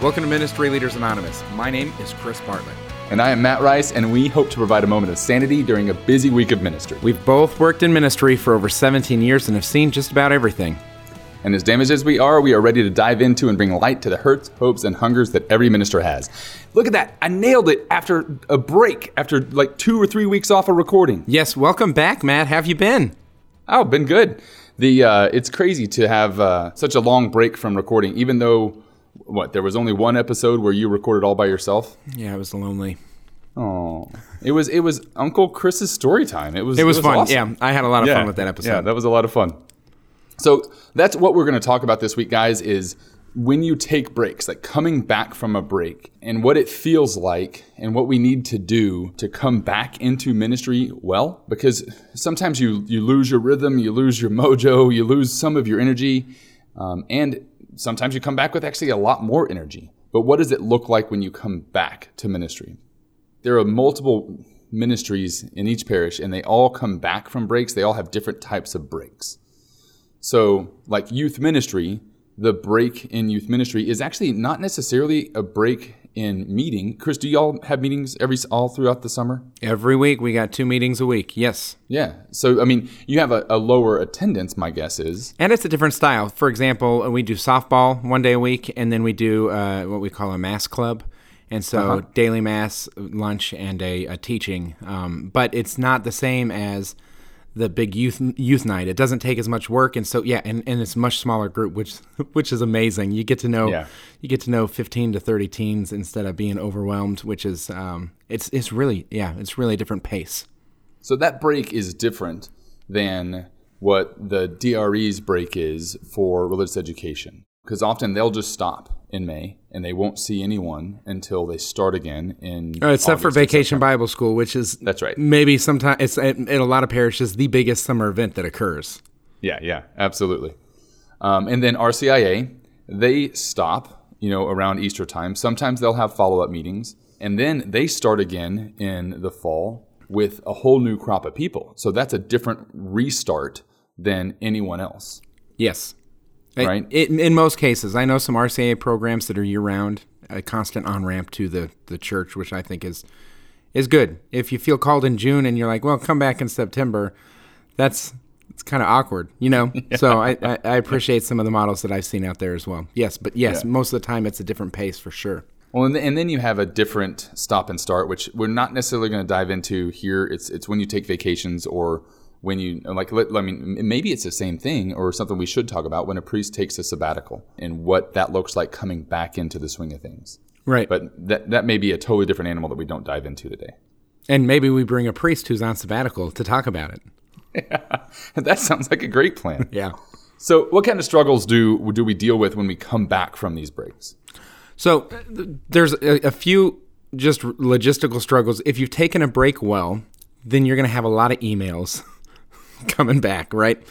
Welcome to Ministry Leaders Anonymous. My name is Chris Bartlett. And I am Matt Rice, and we hope to provide a moment of sanity during a busy week of ministry. We've both worked in ministry for over 17 years and have seen just about everything. And as damaged as we are, we are ready to dive into and bring light to the hurts, hopes, and hungers that every minister has. Look at that. I nailed it after a break, after like two or three weeks off of recording. Yes, welcome back, Matt. How have you been? Oh, been good. The uh, it's crazy to have uh, such a long break from recording, even though what there was only one episode where you recorded all by yourself. Yeah, it was lonely. Oh, it was it was Uncle Chris's story time. It was It was, fun. awesome. Yeah, I had a lot of fun with that episode. Yeah, that was a lot of fun. So that's what we're going to talk about this week, guys. Is when you take breaks, like coming back from a break, and what it feels like, and what we need to do to come back into ministry well. Because sometimes you you lose your rhythm, you lose your mojo, you lose some of your energy, um, and sometimes you come back with actually a lot more energy. But what does it look like when you come back to ministry? There are multiple ministries in each parish, and they all come back from breaks. They all have different types of breaks. So, like youth ministry, the break in youth ministry is actually not necessarily a break in meeting. Chris, do y'all have meetings every all throughout the summer? Every week we got two meetings a week. Yes. Yeah. So, I mean, you have a, a lower attendance, my guess is. And it's a different style. For example, we do softball one day a week, and then we do uh, what we call a mass club. And so daily mass, lunch, and a, a teaching. Um, but it's not the same as the big youth youth night. It doesn't take as much work, and so yeah, and, and it's much smaller group, which which is amazing. You get to know Yeah. you get to know fifteen to thirty teens instead of being overwhelmed, which is um, it's it's really yeah, it's really a different pace. So that break is different than what the DRE's break is for religious education. Because often they'll just stop in May and they won't see anyone until they start again in. Uh, except for August or Vacation Bible School, which is That's right. maybe sometimes it's in in a lot of parishes the biggest summer event that occurs. Yeah, yeah, absolutely. Um, and then RCIA, they stop, you know, around Easter time. Sometimes they'll have follow up meetings, and then they start again in the fall with a whole new crop of people. So that's a different restart than anyone else. Yes. Right. It, in most cases, I know some RCIA programs that are year round, a constant on ramp to the, the church, which I think is is good. If you feel called in June and you're like, well, come back in September, that's it's kind of awkward, you know. So I, I, I appreciate some of the models that I've seen out there as well. Yes, but yes, Yeah. most of the time it's a different pace for sure. Well, and, and then you have a different stop and start, which we're not necessarily going to dive into here. It's it's when you take vacations or when you like. Let, I mean, maybe it's the same thing or something we should talk about when a priest takes a sabbatical and what that looks like coming back into the swing of things. Right. But that that may be a totally different animal that we don't dive into today. and maybe we bring a priest who's on sabbatical to talk about it. yeah, that sounds like a great plan. Yeah. So, what kind of struggles do do we deal with when we come back from these breaks? So uh, there's a, a few just logistical struggles. If you've taken a break well, then you're going to have a lot of emails coming back, right?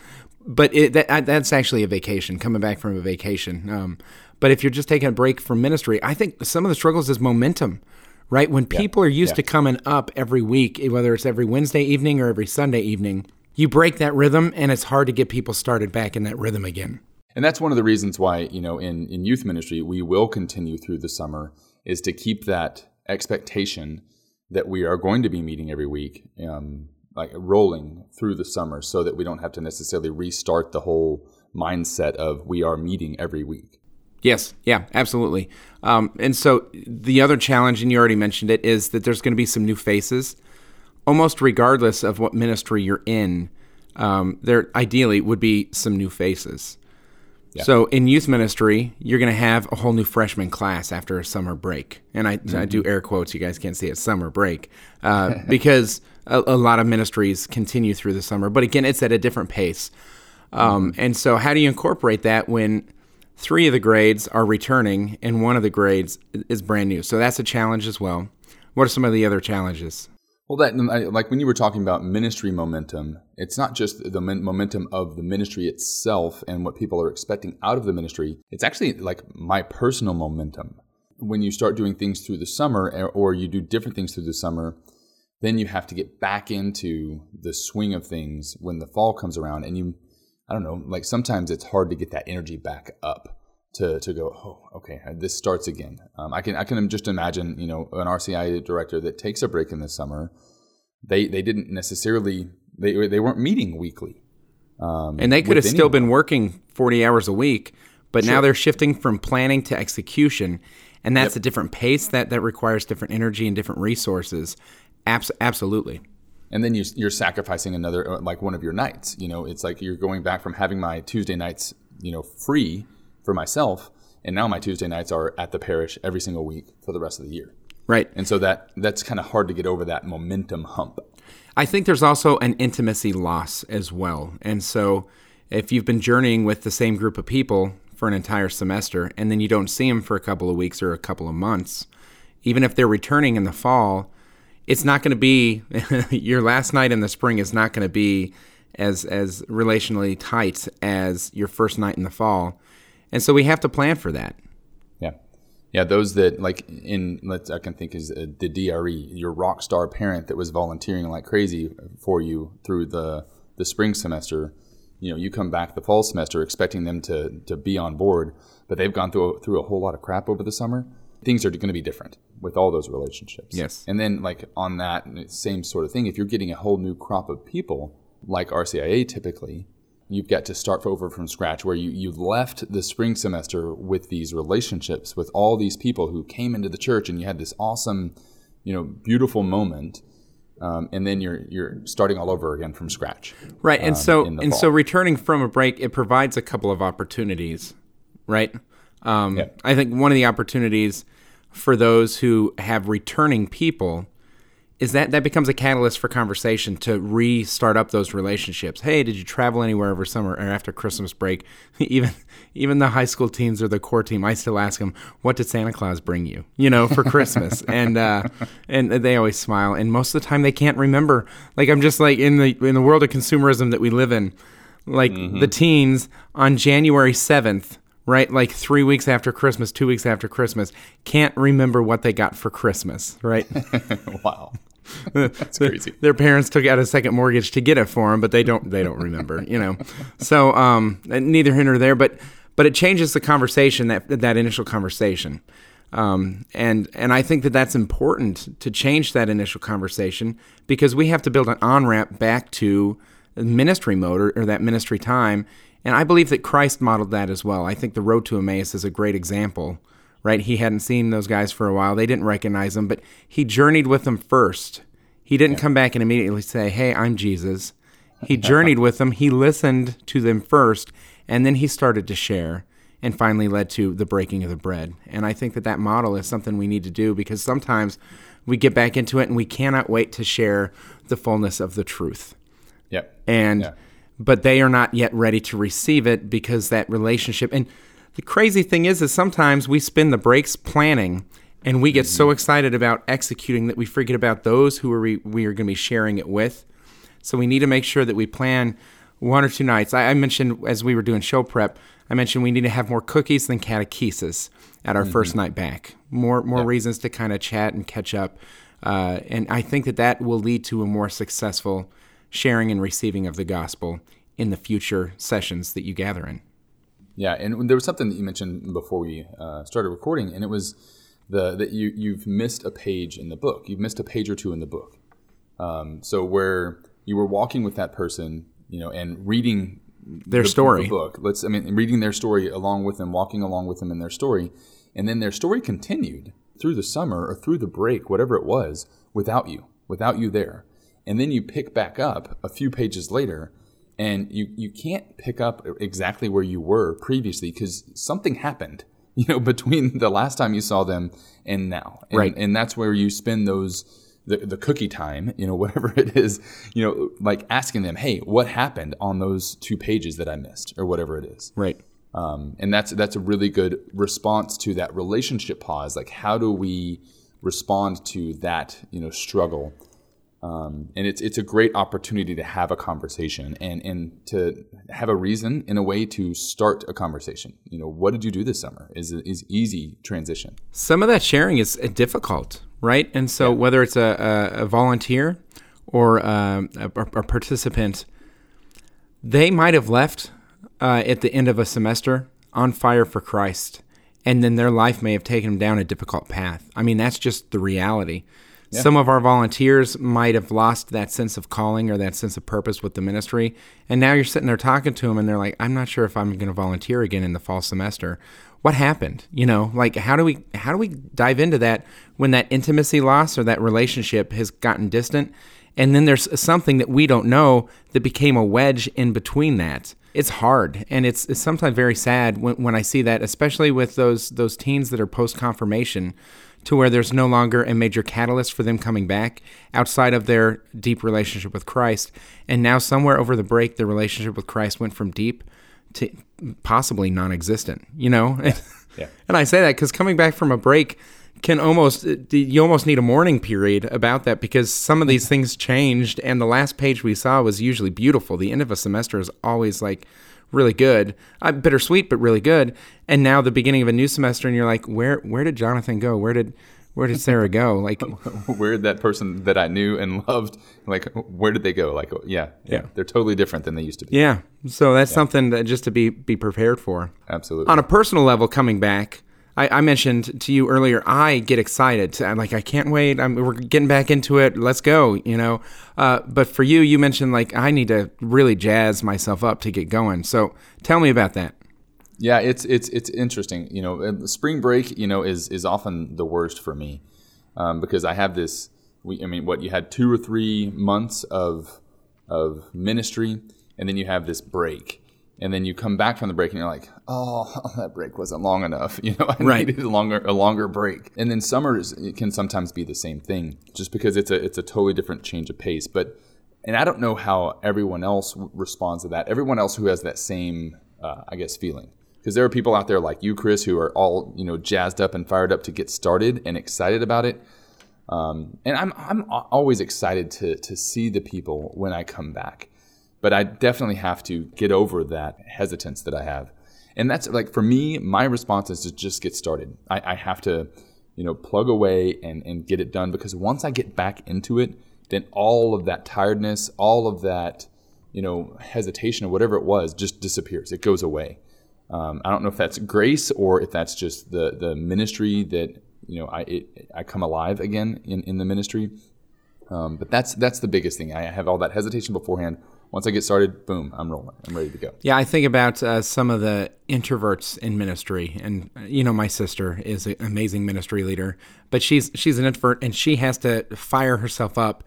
But it, that, that's actually a vacation, coming back from a vacation. Um, but if you're just taking a break from ministry, I think some of the struggles is momentum, right? When people are used yeah. to coming up every week, eh, whether it's every Wednesday evening or every Sunday evening, you break that rhythm, and it's hard to get people started back in that rhythm again. And that's one of the reasons why, you know, in, in youth ministry, we will continue through the summer is to keep that expectation that we are going to be meeting every week, um, like rolling through the summer so that we don't have to necessarily restart the whole mindset of we are meeting every week. Yes, yeah, absolutely. Um, and so the other challenge, and you already mentioned it, is that there's going to be some new faces, almost regardless of what ministry you're in. Um, there ideally would be some new faces. So in youth ministry, you're going to have a whole new freshman class after a summer break, and I, I do air quotes. You guys can't see it, summer break, uh, because a, a lot of ministries continue through the summer. But again, it's at a different pace. Um, and so, how do you incorporate that when three of the grades are returning and one of the grades is brand new? So that's a challenge as well. What are some of the other challenges? Well, that like when you were talking about ministry momentum, it's not just the momentum of the ministry itself and what people are expecting out of the ministry. It's actually like my personal momentum. When you start doing things through the summer, or- or you do different things through the summer, then you have to get back into the swing of things when the fall comes around, and you, I don't know, like sometimes it's hard to get that energy back up. to to go. Oh, okay, this starts again. Um, I can I can just imagine you know an RCIA director that takes a break in the summer. They they didn't necessarily they they weren't meeting weekly. Um, and they could have still been working 40 hours a week, but sure. now they're shifting from planning to execution. And that's yep. a different pace that, that requires different energy and different resources. Abs- absolutely. And then you, you're sacrificing another, uh, like one of your nights. You know, it's like you're going back from having my Tuesday nights, you know, free for myself. And now my Tuesday nights are at the parish every single week for the rest of the year. Right. And so that that's kind of hard to get over that momentum hump. I think there's also an intimacy loss as well. And so if you've been journeying with the same group of people for an entire semester and then you don't see them for a couple of weeks or a couple of months, even if they're returning in the fall, it's not going to be your last night in the spring is not going to be as as relationally tight as your first night in the fall. And so we have to plan for that. Yeah. Yeah, those that like in let's I can think is uh, the DRE, your rock star parent that was volunteering like crazy for you through the the spring semester. You know, you come back the fall semester expecting them to to be on board, but they've gone through a, through a whole lot of crap over the summer. Things are going to be different with all those relationships. Yes. And then like on that same sort of thing, if you're getting a whole new crop of people like RCIA typically, you've got to start over from scratch where you, you left the spring semester with these relationships with all these people who came into the church and you had this awesome you know beautiful moment um, and then you're you're starting all over again from scratch right and um, so and fall. so returning from a break it provides a couple of opportunities right um, yeah. i think one of the opportunities for those who have returning people is that that becomes a catalyst for conversation to restart up those relationships. Hey, did you travel anywhere over summer or after Christmas break? even even the high school teens or the core team, I still ask them, "What did Santa Claus bring you?" You know, for Christmas, and uh, and they always smile. And most of the time, they can't remember. Like I'm just like in the in the world of consumerism that we live in. Like mm-hmm. the teens on January seventh right? Like three weeks after Christmas, two weeks after Christmas, can't remember what they got for Christmas, right? wow. That's crazy. Their parents took out a second mortgage to get it for them, but they don't they don't remember, you know. So um, neither here nor there, but but it changes the conversation that that initial conversation. Um, and and I think that that's important to change that initial conversation because we have to build an on ramp back to ministry mode or, or, that ministry time. And I believe that Christ modeled that as well. I think the road to Emmaus is a great example right? He hadn't seen those guys for a while. They didn't recognize him, but he journeyed with them first. He didn't yeah. come back and immediately say, Hey, I'm Jesus. He journeyed with them. He listened to them first, and then he started to share and finally led to the breaking of the bread. And I think that that model is something we need to do because sometimes we get back into it and we cannot wait to share the fullness of the truth. Yep. And yeah. But they are not yet ready to receive it because that relationship and the crazy thing is, is sometimes we spend the breaks planning and we get mm-hmm. so excited about executing that we forget about those who are we, we are going to be sharing it with. So we need to make sure that we plan one or two nights. I, I, mentioned as we were doing show prep, I mentioned we need to have more cookies than catechesis at our mm-hmm. first night back. More more reasons to kind of chat and catch up, uh, and I think that that will lead to a more successful sharing and receiving of the gospel in the future sessions that you gather in. Yeah, and there was something that you mentioned before we uh, started recording, and it was the that you you've missed a page in the book. You've missed a page or two in the book. Um, so where you were walking with that person, you know, and reading their the, story the book. Let's I mean, reading their story along with them, walking along with them in their story, and then their story continued through the summer or through the break, whatever it was, without you, without you there, and then you pick back up a few pages later and you you can't pick up exactly where you were previously because something happened you know between the last time you saw them and now. And, right. and that's where you spend those the, the cookie time you know whatever it is you know like asking them hey what happened on those two pages that i missed? or whatever it is. Right. Um, and that's that's a really good response to that relationship pause. Like how do we respond to that you know struggle um, and it's it's a great opportunity to have a conversation and and to have a reason in a way to start a conversation. You know, what did you do this summer? Is is easy transition. Some of that sharing is uh, difficult, right? And so yeah. whether it's a, a, a volunteer or um, a, a, participant, they might have left uh, at the end of a semester on fire for Christ, and then their life may have taken them down a difficult path. I mean, that's just the reality. Yeah. Some of our volunteers might have lost that sense of calling or that sense of purpose with the ministry. And now you're sitting there talking to them and they're like, I'm not sure if I'm going to volunteer again in the fall semester. What happened? You know, like how do we how do we dive into that when that intimacy loss or that relationship has gotten distant and then there's something that we don't know that became a wedge in between that. It's hard and it's, it's sometimes very sad when, when I see that, especially with those those teens that are post confirmation to where there's no longer a major catalyst for them coming back outside of their deep relationship with Christ. And now, somewhere over the break, the relationship with Christ went from deep to possibly non existent, you know? Yeah. yeah. and I say that because coming back from a break can almost, you almost need a mourning period about that because some of these things changed. And the last page we saw was usually beautiful. The end of a semester is always like, really good, uh, bittersweet, but really good. And now the beginning of a new semester, and you're like, where where did Jonathan go? Where did where did Sarah go? Like, where did that person that I knew and loved, like, where did they go? Like, yeah, yeah, yeah. they're totally different than they used to be. Yeah. So that's yeah. something that just to be be prepared for. Absolutely. On a personal level, coming back, I, I, mentioned to you earlier, I get excited. I'm like, I can't wait. I'm, we're getting back into it. Let's go, you know. Uh, but for you, you mentioned like I need to really jazz myself up to get going. So tell me about that. Yeah, it's it's it's interesting. You know, spring break, you know, is is often the worst for me um, because I have this. We, I mean, what you had two or three months of of ministry, and then you have this break and then you come back from the break and you're like, oh, that break wasn't long enough. You know, I right. needed a longer a longer break. And then summers it can sometimes be the same thing, just because it's a it's a totally different change of pace. But and I don't know how everyone else responds to that. Everyone else who has that same, uh, I guess, feeling. Because there are people out there like you, Chris, who are all you know jazzed up and fired up to get started and excited about it. Um, and I'm I'm always excited to to see the people when I come back but I definitely have to get over that hesitance that I have. And that's like for me, my response is to just get started. I, I have to, you know, plug away and, and get it done because once I get back into it, then all of that tiredness, all of that, you know, hesitation or whatever it was just disappears. It goes away. Um, I don't know if that's grace or if that's just the the ministry that you know I it, I come alive again in, in the ministry. Um, but that's that's the biggest thing. I have all that hesitation beforehand once I get started, boom, I'm rolling. I'm ready to go. Yeah, I think about uh, some of the introverts in ministry, and you know, my sister is an amazing ministry leader, but she's she's an introvert, and she has to fire herself up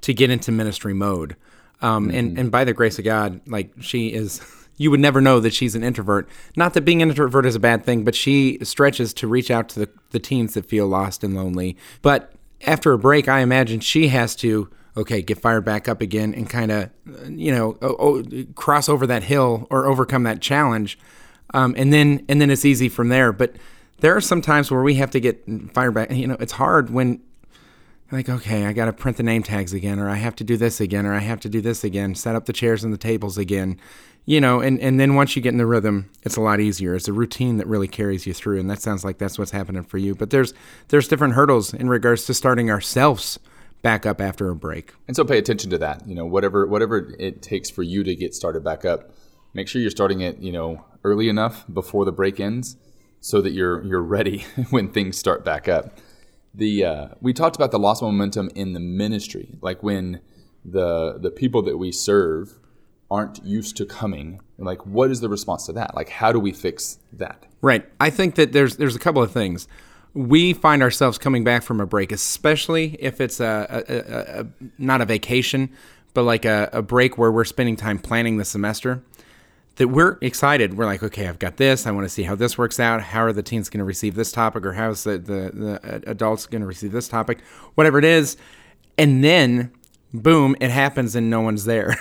to get into ministry mode. Um, mm-hmm. And and by the grace of God, like she is. You would never know that she's an introvert. Not that being an introvert is a bad thing, but she stretches to reach out to the, the teens that feel lost and lonely. But after a break, I imagine she has to okay, get fired back up again and kind of, you know, oh, oh, cross over that hill or overcome that challenge. Um, and then, and then it's easy from there. But there are some times where we have to get fired back. You know, it's hard when like, okay, I got to print the name tags again, or I have to do this again, or I have to do this again, set up the chairs and the tables again, you know, and, and then once you get in the rhythm, it's a lot easier. It's a routine that really carries you through. And that sounds like that's what's happening for you. But there's, there's different hurdles in regards to starting ourselves back up after a break. And so pay attention to that. You know, whatever whatever it takes for you to get started back up, make sure you're starting it, you know, early enough before the break ends so that you're you're ready when things start back up. The uh, we talked about the loss of momentum in the ministry, like when the the people that we serve aren't used to coming like what is the response to that like how do we fix that right i think that there's there's a couple of things we find ourselves coming back from a break, especially if it's a, a, a, a not a vacation, but like a, break where we're spending time planning the semester. That we're excited. We're like, okay, I've got this. I want to see how this works out. How are the teens going to receive this topic, or how's the, the, the adults going to receive this topic? Whatever it is, and then, boom, it happens, and no one's there.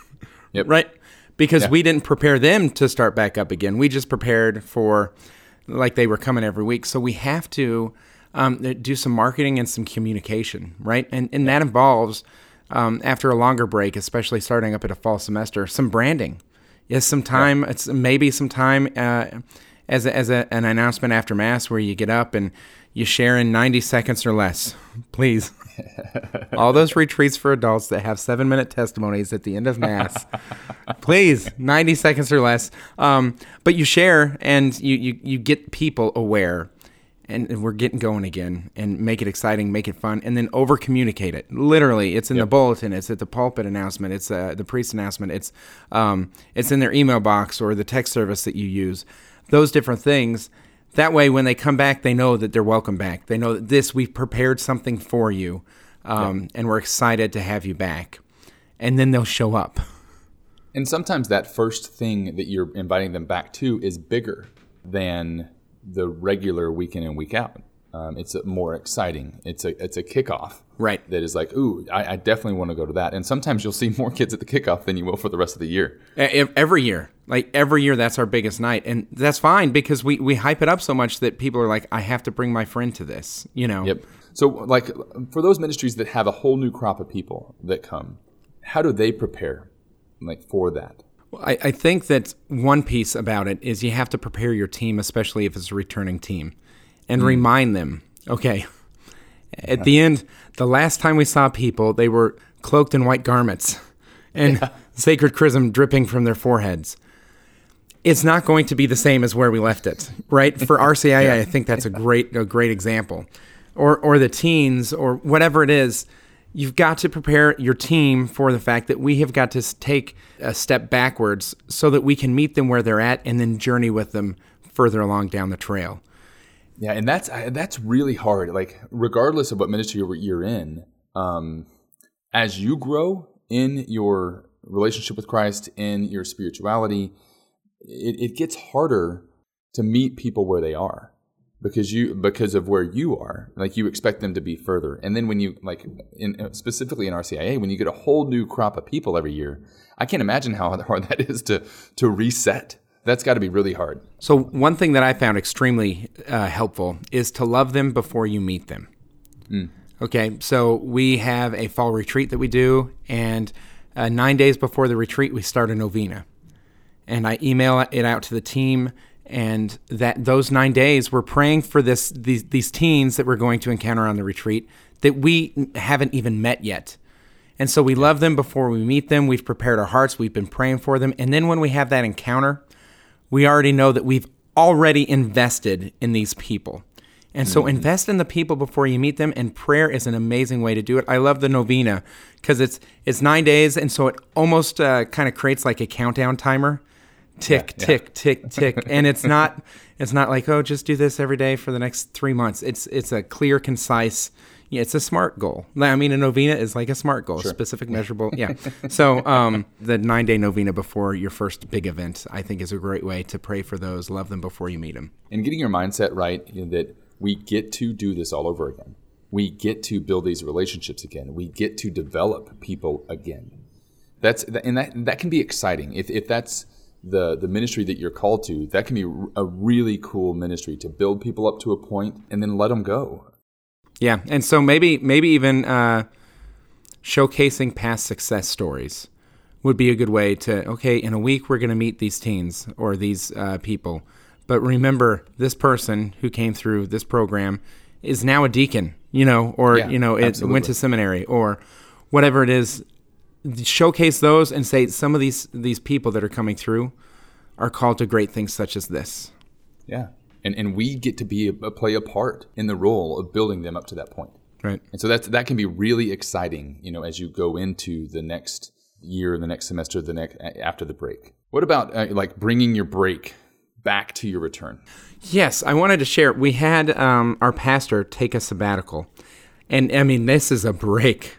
yep. Right? Because yeah. we didn't prepare them to start back up again. We just prepared for like they were coming every week. So we have to um, do some marketing and some communication, right? And and that involves um, after a longer break, especially starting up at a fall semester, some branding. Yes, some time. It's maybe some time. Uh, as a, as a, an announcement after mass where you get up and you share in 90 seconds or less, please. All those retreats for adults that have seven minute testimonies at the end of mass, please, 90 seconds or less. Um, but you share and you, you, you get people aware and we're getting going again and make it exciting, make it fun, and then over communicate it. Literally, it's in yep. the bulletin, it's at the pulpit announcement, it's uh, the priest announcement, it's um, it's in their email box or the text service that you use. Those different things. That way, when they come back, they know that they're welcome back. They know that this we've prepared something for you, um, and we're excited to have you back. And then they'll show up. And sometimes that first thing that you're inviting them back to is bigger than the regular week in and week out. Um, it's more exciting. It's a it's a kickoff, right? That is like, ooh, I, I definitely want to go to that. And sometimes you'll see more kids at the kickoff than you will for the rest of the year. Every year, like every year, that's our biggest night, and that's fine because we we hype it up so much that people are like, I have to bring my friend to this, you know. Yep. So, like, for those ministries that have a whole new crop of people that come, how do they prepare, like, for that? Well, I, I think that one piece about it is you have to prepare your team, especially if it's a returning team, and mm. remind them, okay, at the end, the last time we saw people, they were cloaked in white garments and yeah. sacred chrism dripping from their foreheads. It's not going to be the same as where we left it, right? For RCIA, yeah. I think that's a great a great example. Or or the teens or whatever it is you've got to prepare your team for the fact that we have got to take a step backwards so that we can meet them where they're at and then journey with them further along down the trail. Yeah, and that's that's really hard. Like regardless of what ministry you're in, um, as you grow in your relationship with Christ, in your spirituality, it, it gets harder to meet people where they are because you because of where you are like you expect them to be further and then when you like in uh, specifically in RCIA when you get a whole new crop of people every year I can't imagine how hard that is to to reset that's got to be really hard. So one thing that I found extremely uh, helpful is to love them before you meet them. Mm. okay so we have a fall retreat that we do and uh, nine days before the retreat we start a novena. And I email it out to the team and that those nine days we're praying for this these these teens that we're going to encounter on the retreat that we haven't even met yet. And so we love them before we meet them. We've prepared our hearts. We've been praying for them. And then when we have that encounter we already know that we've already invested in these people. And so mm-hmm. invest in the people before you meet them and prayer is an amazing way to do it. I love the novena because it's it's nine days and so it almost uh, kind of creates like a countdown timer. Tick yeah, tick yeah. tick tick. And it's not it's not like oh just do this every day for the next three months. It's it's a clear concise yeah, it's a smart goal. I mean, a novena is like a smart goal, sure. specific, measurable. Yeah. so um, the nine day novena before your first big event, I think, is a great way to pray for those, love them before you meet them, and getting your mindset right you know, that we get to do this all over again. We get to build these relationships again. We get to develop people again. That's and that that can be exciting if if that's the the ministry that you're called to, that can be a really cool ministry to build people up to a point and then let them go. Yeah, and so maybe maybe even uh, showcasing past success stories would be a good way to. Okay, in a week we're going to meet these teens or these uh, people, but remember this person who came through this program is now a deacon, you know, or yeah, you know, it went to seminary or whatever it is showcase those and say some of these these people that are coming through are called to great things such as this. Yeah. And and we get to be a, play a part in the role of building them up to that point. Right. And so that's that can be really exciting, you know, as you go into the next year, the next semester, the next after the break. What about uh, like bringing your break back to your return? Yes, I wanted to share. We had um, our pastor take a sabbatical, and I mean, this is a break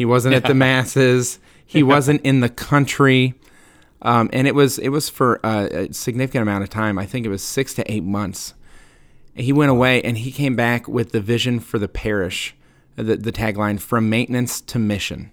he wasn't at the masses. He wasn't in the country. Um, and it was it was for a, a, significant amount of time. I think it was six to eight months. He went away and he came back with the vision for the parish, the, the tagline from maintenance to mission.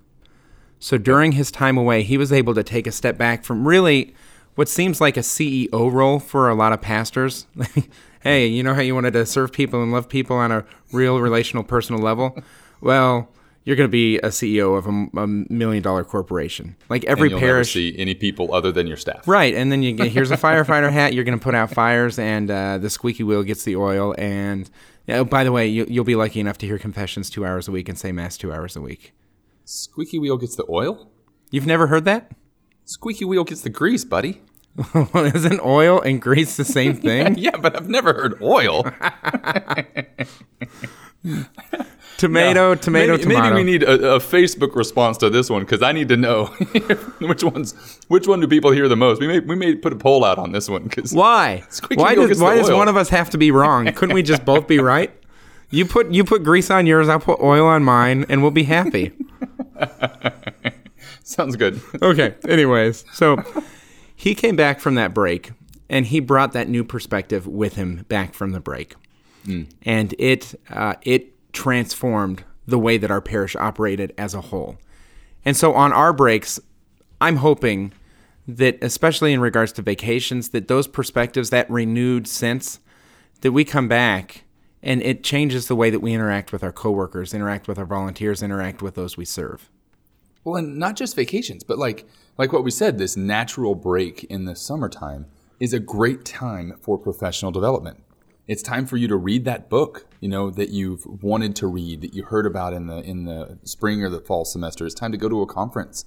So during his time away, he was able to take a step back from really what seems like a CEO role for a lot of pastors. hey, you know how you wanted to serve people and love people on a real relational, personal level? Well, you're going to be a CEO of a, a million dollar corporation. Like every parish, see any people other than your staff. right? And then you get here's a firefighter hat. You're going to put out fires, and uh, the squeaky wheel gets the oil. And oh, by the way, you, you'll be lucky enough to hear confessions two hours a week and say mass two hours a week. Squeaky wheel gets the oil. You've never heard that? Squeaky wheel gets the grease, buddy. Isn't oil and grease the same thing? Yeah, but I've never heard oil. tomato, tomato, maybe, tomato. Maybe we need a, a Facebook response to this one because I need to know which ones, which one do people hear the most. We may we may put a poll out on this one because why? Why does why does oil. one of us have to be wrong? Couldn't we just both be right? You put you put grease on yours, I'll put oil on mine, and we'll be happy. sounds good. okay. Anyways, so he came back from that break and he brought that new perspective with him back from the break, and it uh, it transformed the way that our parish operated as a whole. And so on our breaks, I'm hoping that, especially in regards to vacations, that those perspectives, that renewed sense, that we come back and it changes the way that we interact with our coworkers, interact with our volunteers, interact with those we serve. Well, and not just vacations, but like like what we said, this natural break in the summertime is a great time for professional development. It's time for you to read that book, you know, that you've wanted to read, that you heard about in the in the spring or the fall semester. It's time to go to a conference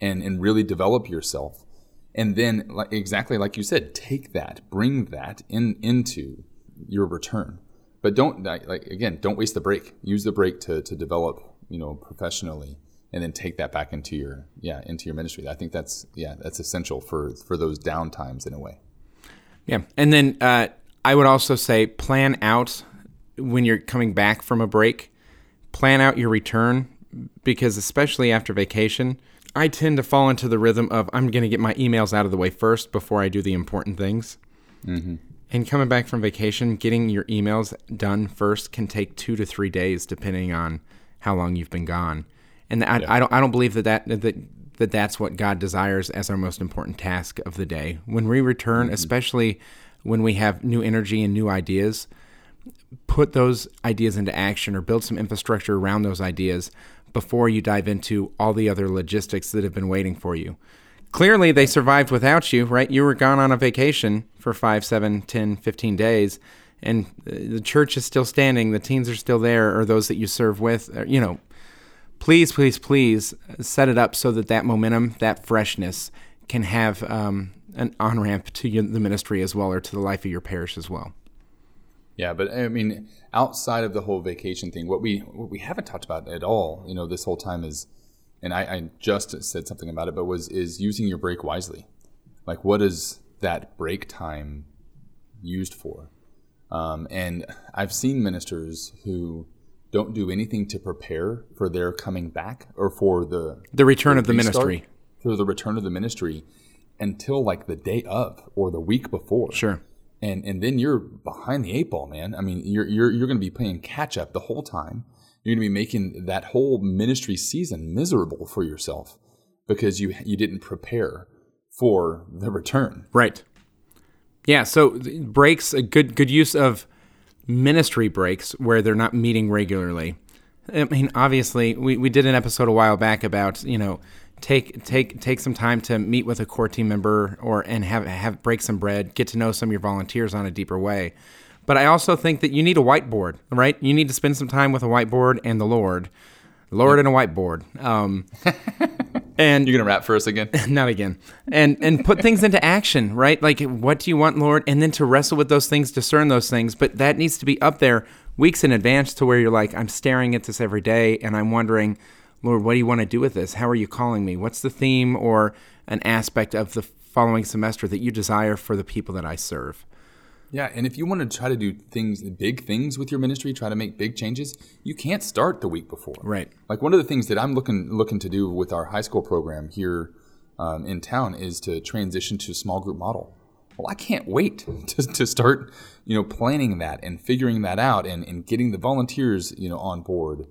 and and really develop yourself. And then like, exactly like you said, take that, bring that in into your return. But don't like again, don't waste the break. Use the break to to develop, you know, professionally and then take that back into your yeah into your ministry. I think that's yeah that's essential for for those down times in a way. Yeah. And then uh, I would also say plan out when you're coming back from a break, plan out your return because, especially after vacation, I tend to fall into the rhythm of I'm going to get my emails out of the way first before I do the important things. Mm-hmm. And coming back from vacation, getting your emails done first can take two to three days, depending on how long you've been gone. And I, I don't, I don't believe that that, that that that's what God desires as our most important task of the day. When we return, mm-hmm. especially when we have new energy and new ideas, put those ideas into action or build some infrastructure around those ideas before you dive into all the other logistics that have been waiting for you. Clearly, they survived without you, right? You were gone on a vacation for five, seven, 10, 15 days, and uh, the church is still standing. The teens are still there, or those that you serve with. uh, You know, please, please, please set it up so that that momentum, that freshness, can have um, an on ramp to the ministry as well, or to the life of your parish as well. Yeah, but I mean, outside of the whole vacation thing, what we what we haven't talked about at all, you know, this whole time is, and I, I just said something about it, but was is using your break wisely. Like, what is that break time used for? Um, and I've seen ministers who don't do anything to prepare for their coming back or for the The return of the restart, ministry. For the return of the ministry until like the day of or the week before Sure. and and then you're behind the eight ball, man. I mean, you're you're you're going to be playing catch up the whole time. You're going to be making that whole ministry season miserable for yourself because you you didn't prepare for the return. Right. Yeah. So breaks a good good use of ministry breaks where they're not meeting regularly. I mean, obviously, we, we did an episode a while back about you know take take take some time to meet with a core team member or and have have break some bread, get to know some of your volunteers on a deeper way. But I also think that you need a whiteboard, right? You need to spend some time with a whiteboard and the Lord, Lord and a whiteboard. Um, and You're going to rap for us again? not again and and put things into action right like what do you want lord and then to wrestle with those things discern those things but that needs to be up there weeks in advance to where you're like i'm staring at this every day and i'm wondering lord what do you want to do with this how are you calling me what's the theme or an aspect of the following semester that you desire for the people that i serve Yeah, and if you want to try to do things, big things with your ministry, try to make big changes, you can't start the week before. Right. Like one of the things that I'm looking looking to do with our high school program here um, in town is to transition to a small group model. Well, I can't wait to, to start, you know, planning that and figuring that out and, and getting the volunteers, you know, on board.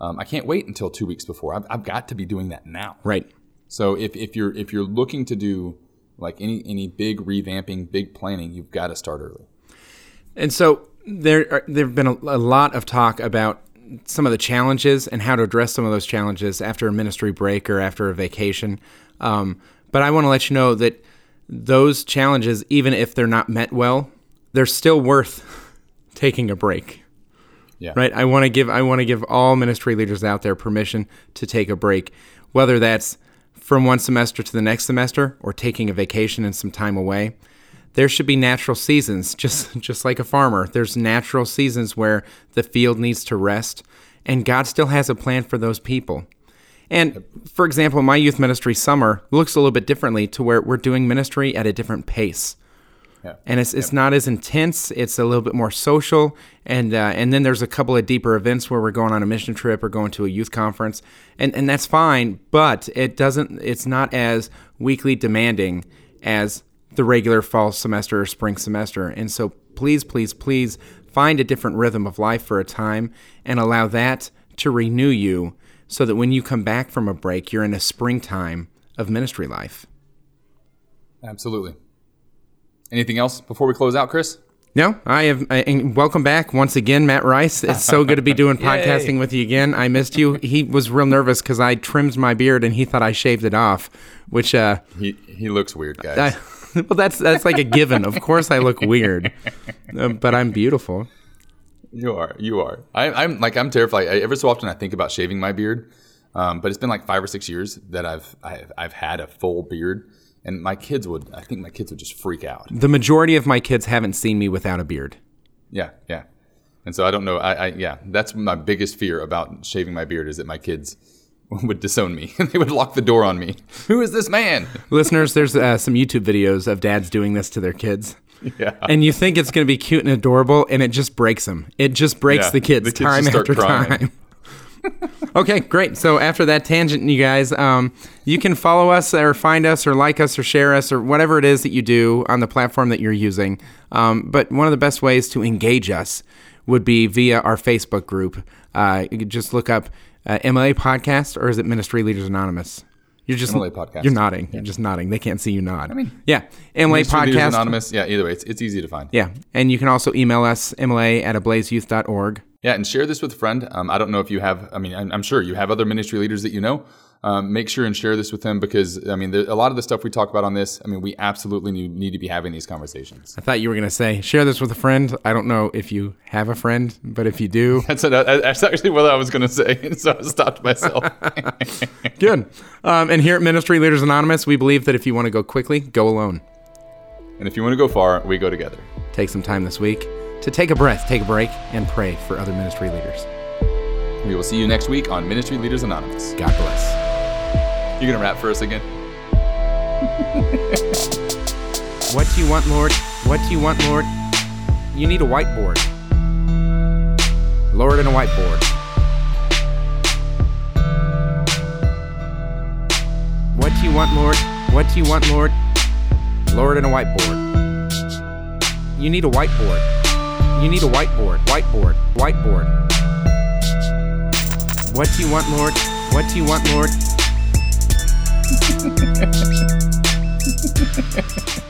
Um, I can't wait until two weeks before. I've, I've got to be doing that now. right So if, if you're if you're looking to do like any any big revamping, big planning, you've got to start early. And so there are, there've been a, a lot of talk about some of the challenges and how to address some of those challenges after a ministry break or after a vacation. Um, but I want to let you know that those challenges, even if they're not met well, they're still worth taking a break. Yeah. Right. I want to give I want to give all ministry leaders out there permission to take a break, whether that's from one semester to the next semester or taking a vacation and some time away. There should be natural seasons, just just like a farmer. There's natural seasons where the field needs to rest, and God still has a plan for those people. And for example, my youth ministry summer looks a little bit differently to where we're doing ministry at a different pace. Yeah. And it's, it's not as intense. It's a little bit more social, and uh, and then there's a couple of deeper events where we're going on a mission trip or going to a youth conference, and and that's fine. But it doesn't. It's not as weekly demanding as the regular fall semester or spring semester. And so please, please, please find a different rhythm of life for a time and allow that to renew you, so that when you come back from a break, you're in a springtime of ministry life. Absolutely. Anything else before we close out, Chris? No, I have. I, and welcome back once again, Matt Rice. It's so good to be doing podcasting with you again. I missed you. He was real nervous because I trimmed my beard and he thought I shaved it off, which uh, He he looks weird, guys. I, well, that's that's like a given. Of course, I look weird, uh, but I'm beautiful. You are. You are. I, I'm like I'm terrified. I, every so often I think about shaving my beard, um, but it's been like five or six years that I've I've, I've had a full beard, and my kids would. I think my kids would just freak out. The majority of my kids haven't seen me without a beard. Yeah, yeah. And so I don't know. I, I yeah, that's my biggest fear about shaving my beard is that my kids would disown me. they would lock the door on me. Who is this man? Listeners, there's uh, some YouTube videos of dads doing this to their kids. Yeah. And you think it's going to be cute and adorable, and it just breaks them. It just breaks Yeah, the kids the kids time after crying. time. Okay, great. So after that tangent, you guys, um, you can follow us or find us or like us or share us or whatever it is that you do on the platform that you're using. Um, but one of the best ways to engage us would be via our Facebook group. Uh, you could just look up uh, MLA Podcast or is it Ministry Leaders Anonymous? You're just MLA Podcast. You're nodding. You're just nodding. They can't see you nod. I mean, yeah, MLA Ministry Leaders Podcast. Anonymous. Yeah. Either way, it's, it's easy to find. Yeah, and you can also email us MLA at ablazeyouth.org. Yeah, and share this with a friend. Um, I don't know if you have. I mean, I'm, I'm sure you have other ministry leaders that you know. Um, make sure and share this with them because I mean, there, a lot of the stuff we talk about on this. I mean, we absolutely need, need to be having these conversations. I thought you were going to say, share this with a friend. I don't know if you have a friend, but if you do, That's that's actually what I was going to say, so I stopped myself. good. Um, and here at Ministry Leaders Anonymous, we believe that if you want to go quickly, go alone. and if you want to go far, we go together. Take some time this week to take a breath, take a break, and pray for other ministry leaders. We will see you next week on Ministry Leaders Anonymous. God bless. You're gonna rap for us again? What do you want, Lord? What do you want, Lord? You need a whiteboard. Lord, and a whiteboard. What do you want, Lord? What do you want, Lord? Lord, and a whiteboard. You need a whiteboard. You need a whiteboard, whiteboard, whiteboard. What do you want, Lord? What do you want, Lord?